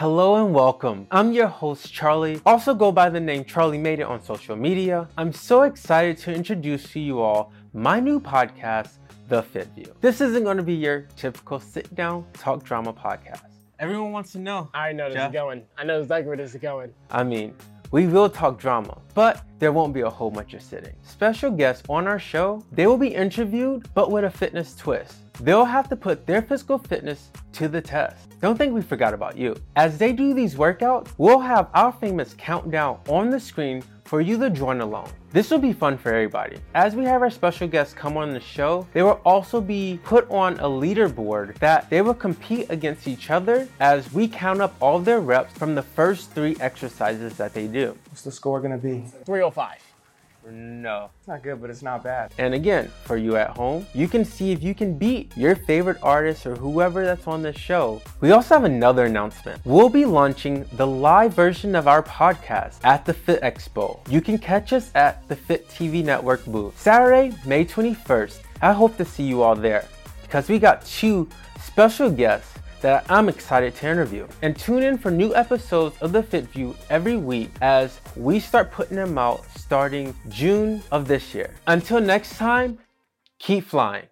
Hello and welcome. I'm your host, Charlie. Also go by the name Charlie Made It on social media. I'm so excited to introduce to you all my new podcast, The Fit View. This isn't going to be your typical sit down talk drama podcast. Everyone wants to know. I know this Jeff? is going. I know exactly where this is going. I mean, we will talk drama, but there won't be a whole bunch of sitting. Special guests on our show, they will be interviewed, but with a fitness twist. They'll have to put their physical fitness to the test. Don't think we forgot about you. As they do these workouts, we'll have our famous countdown on the screen for you to join along. This will be fun for everybody. As we have our special guests come on the show, they will also be put on a leaderboard that they will compete against each other as we count up all their reps from the first three exercises that they do. What's the score gonna be? 305. No. It's not good, but it's not bad. And again, for you at home, you can see if you can beat your favorite artist or whoever that's on the show. We also have another announcement. We'll be launching the live version of our podcast at the Fit Expo. You can catch us at the Fit TV Network booth Saturday, May 21st. I hope to see you all there because we got two special guests that I'm excited to interview. And tune in for new episodes of The Fit View every week as we start putting them out starting June of this year. Until next time, keep flying.